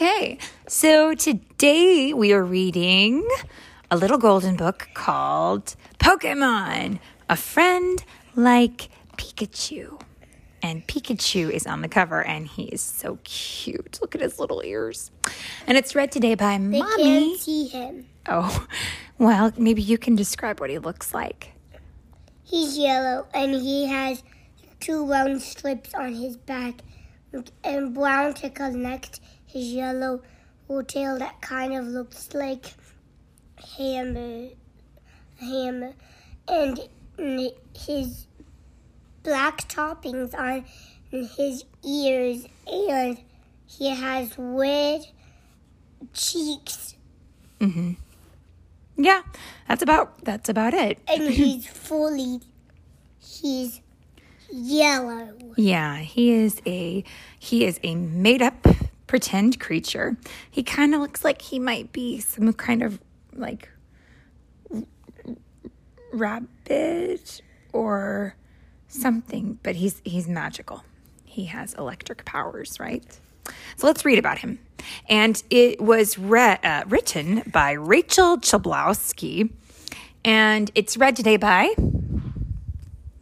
Okay, so today we are reading a little golden book called Pokemon, a friend like Pikachu. And Pikachu is on the cover and he is so cute. Look at his little ears. And it's read today by They Mommy. can't see him. Oh, well, maybe you can describe what he looks like. He's yellow and he has two round strips on his back and brown to connect his yellow tail that kind of looks like hammer, hammer, and his black toppings on his ears, and he has red cheeks, mm-hmm. Yeah, that's about that's about it. and he's fully, he's yellow. Yeah, he is a he is a made up pretend creature. He kind of looks like he might be some kind of like rabbit or something, but he's he's magical. He has electric powers, right? So let's read about him. And it was re- uh, written by Rachel Chlebowski, and it's read today by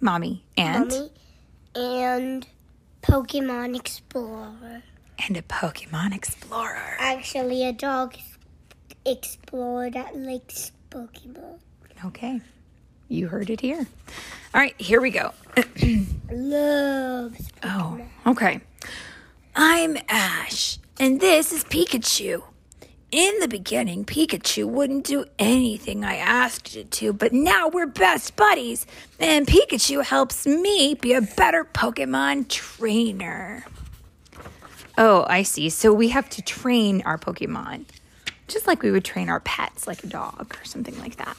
Mommy and Mommy and Pokemon Explorer. And a Pokemon Explorer. Actually, a dog explorer that likes Pokemon. Okay, you heard it here. All right, here we go. Loves. Oh, okay. I'm Ash, and this is Pikachu. In the beginning, Pikachu wouldn't do anything I asked it to, but now we're best buddies, and Pikachu helps me be a better Pokemon trainer. Oh, I see. So we have to train our Pokemon, just like we would train our pets, like a dog or something like that.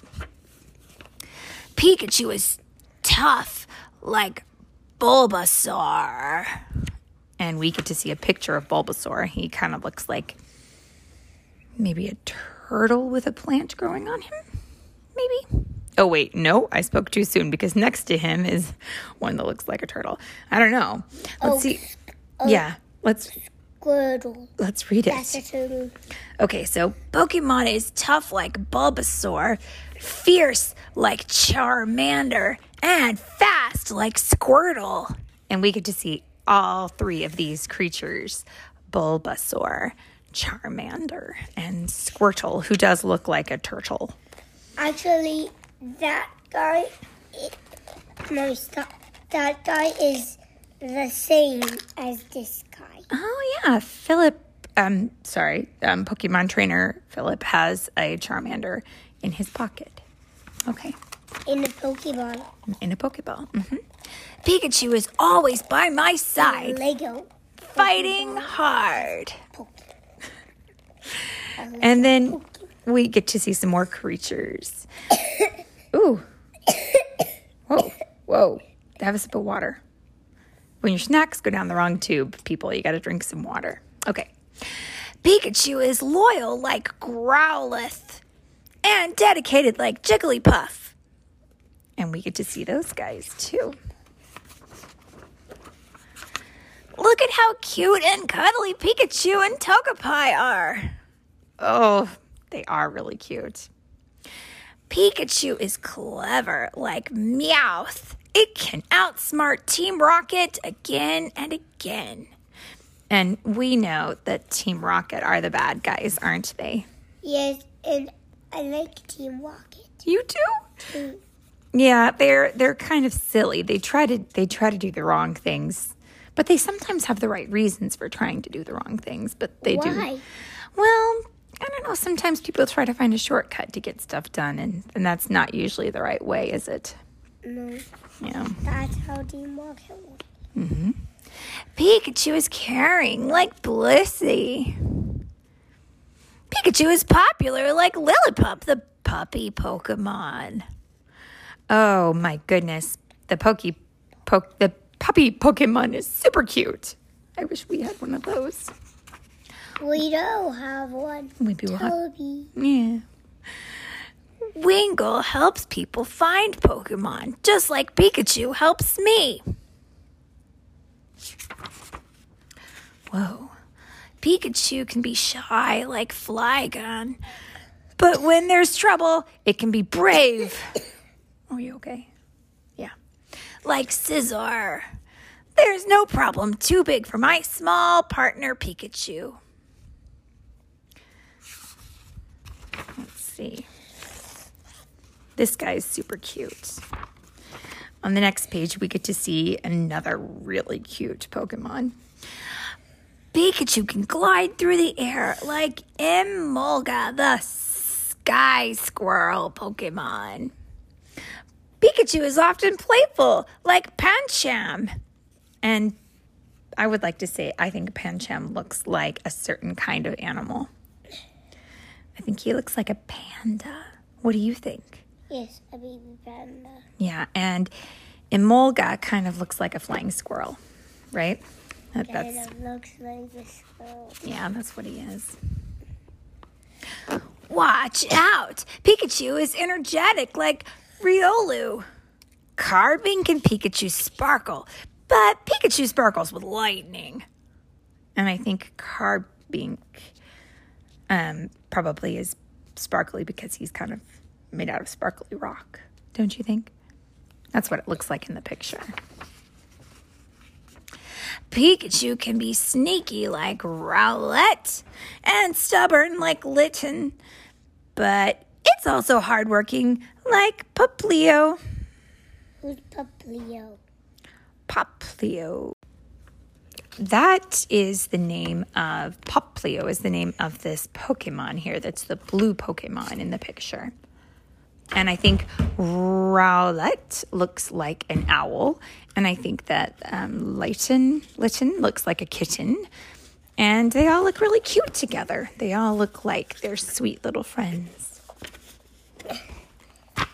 Pikachu is tough, like Bulbasaur. And we get to see a picture of Bulbasaur. He kind of looks like maybe a turtle with a plant growing on him. Maybe. Oh, wait, no, I spoke too soon because next to him is one that looks like a turtle. I don't know. Let's Oh, see. Yeah, let's Squirtle. let's read it. Okay, so Pokemon is tough like Bulbasaur, fierce like Charmander, and fast like Squirtle. And we get to see all three of these creatures Bulbasaur, Charmander, and Squirtle, who does look like a turtle. Actually, that guy. It, no, stop. That guy is the same as this guy. Oh, yeah, Philip. Um, sorry, um, Pokemon trainer Philip has a Charmander in his pocket. Okay. In a Pokeball. in a Pokeball. hmm Pikachu is always by my side, Lego. fighting hard. And then we get to see some more creatures. Ooh. Whoa, whoa. Have a sip of water. When your snacks go down the wrong tube, people, you got to drink some water. Okay. Pikachu is loyal like Growlithe and dedicated like Jigglypuff. And we get to see those guys too. Look at how cute and cuddly Pikachu and Togepi are. Oh, they are really cute. Pikachu is clever like Meowth. It can outsmart Team Rocket again and again. And we know that Team Rocket are the bad guys, aren't they? Yes, and I like Team Rocket. You do? Yeah, they're they're kind of silly. They try to they try to do the wrong things, but they sometimes have the right reasons for trying to do the wrong things. But they do. Well, I don't know. Sometimes people try to find a shortcut to get stuff done, and and that's not usually the right way, is it? No, Yeah. that's how Team Rocket works. Pikachu is caring like Blissey. Pikachu is popular like Lillipup, the puppy Pokemon. Oh my goodness. The pokey poke the puppy Pokemon is super cute. I wish we had one of those. We don't have one. Maybe we'll have. Yeah. Wingull helps people find Pokemon, just like Pikachu helps me. Whoa. Pikachu can be shy like Flygon. But when there's trouble, it can be brave. Are you okay? Yeah. Like Scizor. There's no problem too big for my small partner Pikachu. Let's see. This guy's super cute. On the next page, we get to see another really cute Pokemon. Pikachu can glide through the air like Emolga, the sky squirrel Pokemon. Pikachu is often playful, like Pancham. And I would like to say, I think Pancham looks like a certain kind of animal. I think he looks like a panda. What do you think? Yes, a baby panda. Yeah, and Emolga kind of looks like a flying squirrel, right? That- Kind that's of looks like a skull. yeah, that's what he is. Watch out! Pikachu is energetic like Riolu. Carbink and Pikachu sparkle, but Pikachu sparkles with lightning. And I think Carbink um, probably is sparkly because he's kind of made out of sparkly rock. Don't you think? That's what it looks like in the picture. Pikachu can be sneaky like Rowlet and stubborn like Litten, but it's also hardworking like Poplio. Who's Poplio? Poplio. That is the name of Poplio, is the name of this Pokemon here. That's the blue Pokemon in the picture. And I think Rowlet looks like an owl. And I think that um, Litten looks like a kitten. And they all look really cute together. They all look like they're sweet little friends.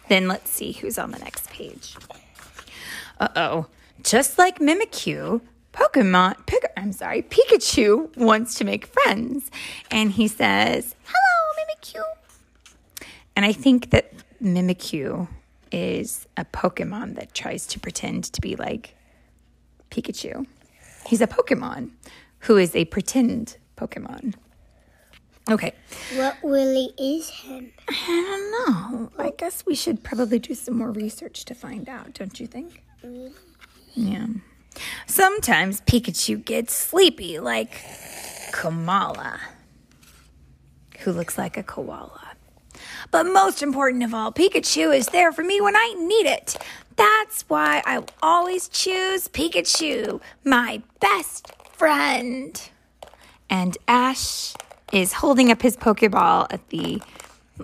Then let's see who's on the next page. Uh oh. Just like Mimikyu, Pokemon, Pik- I'm sorry, Pikachu wants to make friends. And he says, Hello, Mimikyu. And I think that Mimikyu is a Pokemon that tries to pretend to be like Pikachu. He's a Pokemon who is a pretend Pokemon. Okay. What really is him? I don't know. I guess we should probably do some more research to find out, don't you think? Mm-hmm. Yeah. Sometimes Pikachu gets sleepy, like Komala, who looks like a koala. But most important of all, Pikachu is there for me when I need it. That's why I'll always choose Pikachu, my best friend. And Ash is holding up his Pokeball at the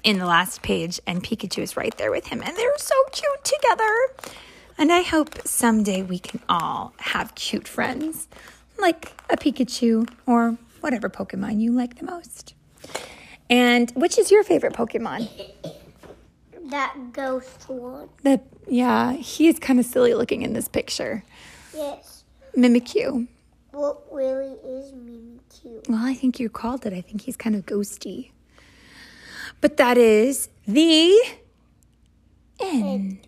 in the last page, and Pikachu is right there with him, and they're so cute together. And I hope someday we can all have cute friends, like a Pikachu or whatever Pokemon you like the most. And which is your favorite Pokemon? That ghost one. The yeah, he is kind of silly looking in this picture. Yes. Mimikyu. What really is Mimikyu? Well, I think you called it. I think he's kind of ghosty. But that is the end.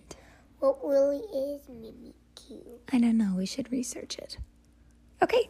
What really is Mimikyu? I don't know. We should research it. Okay.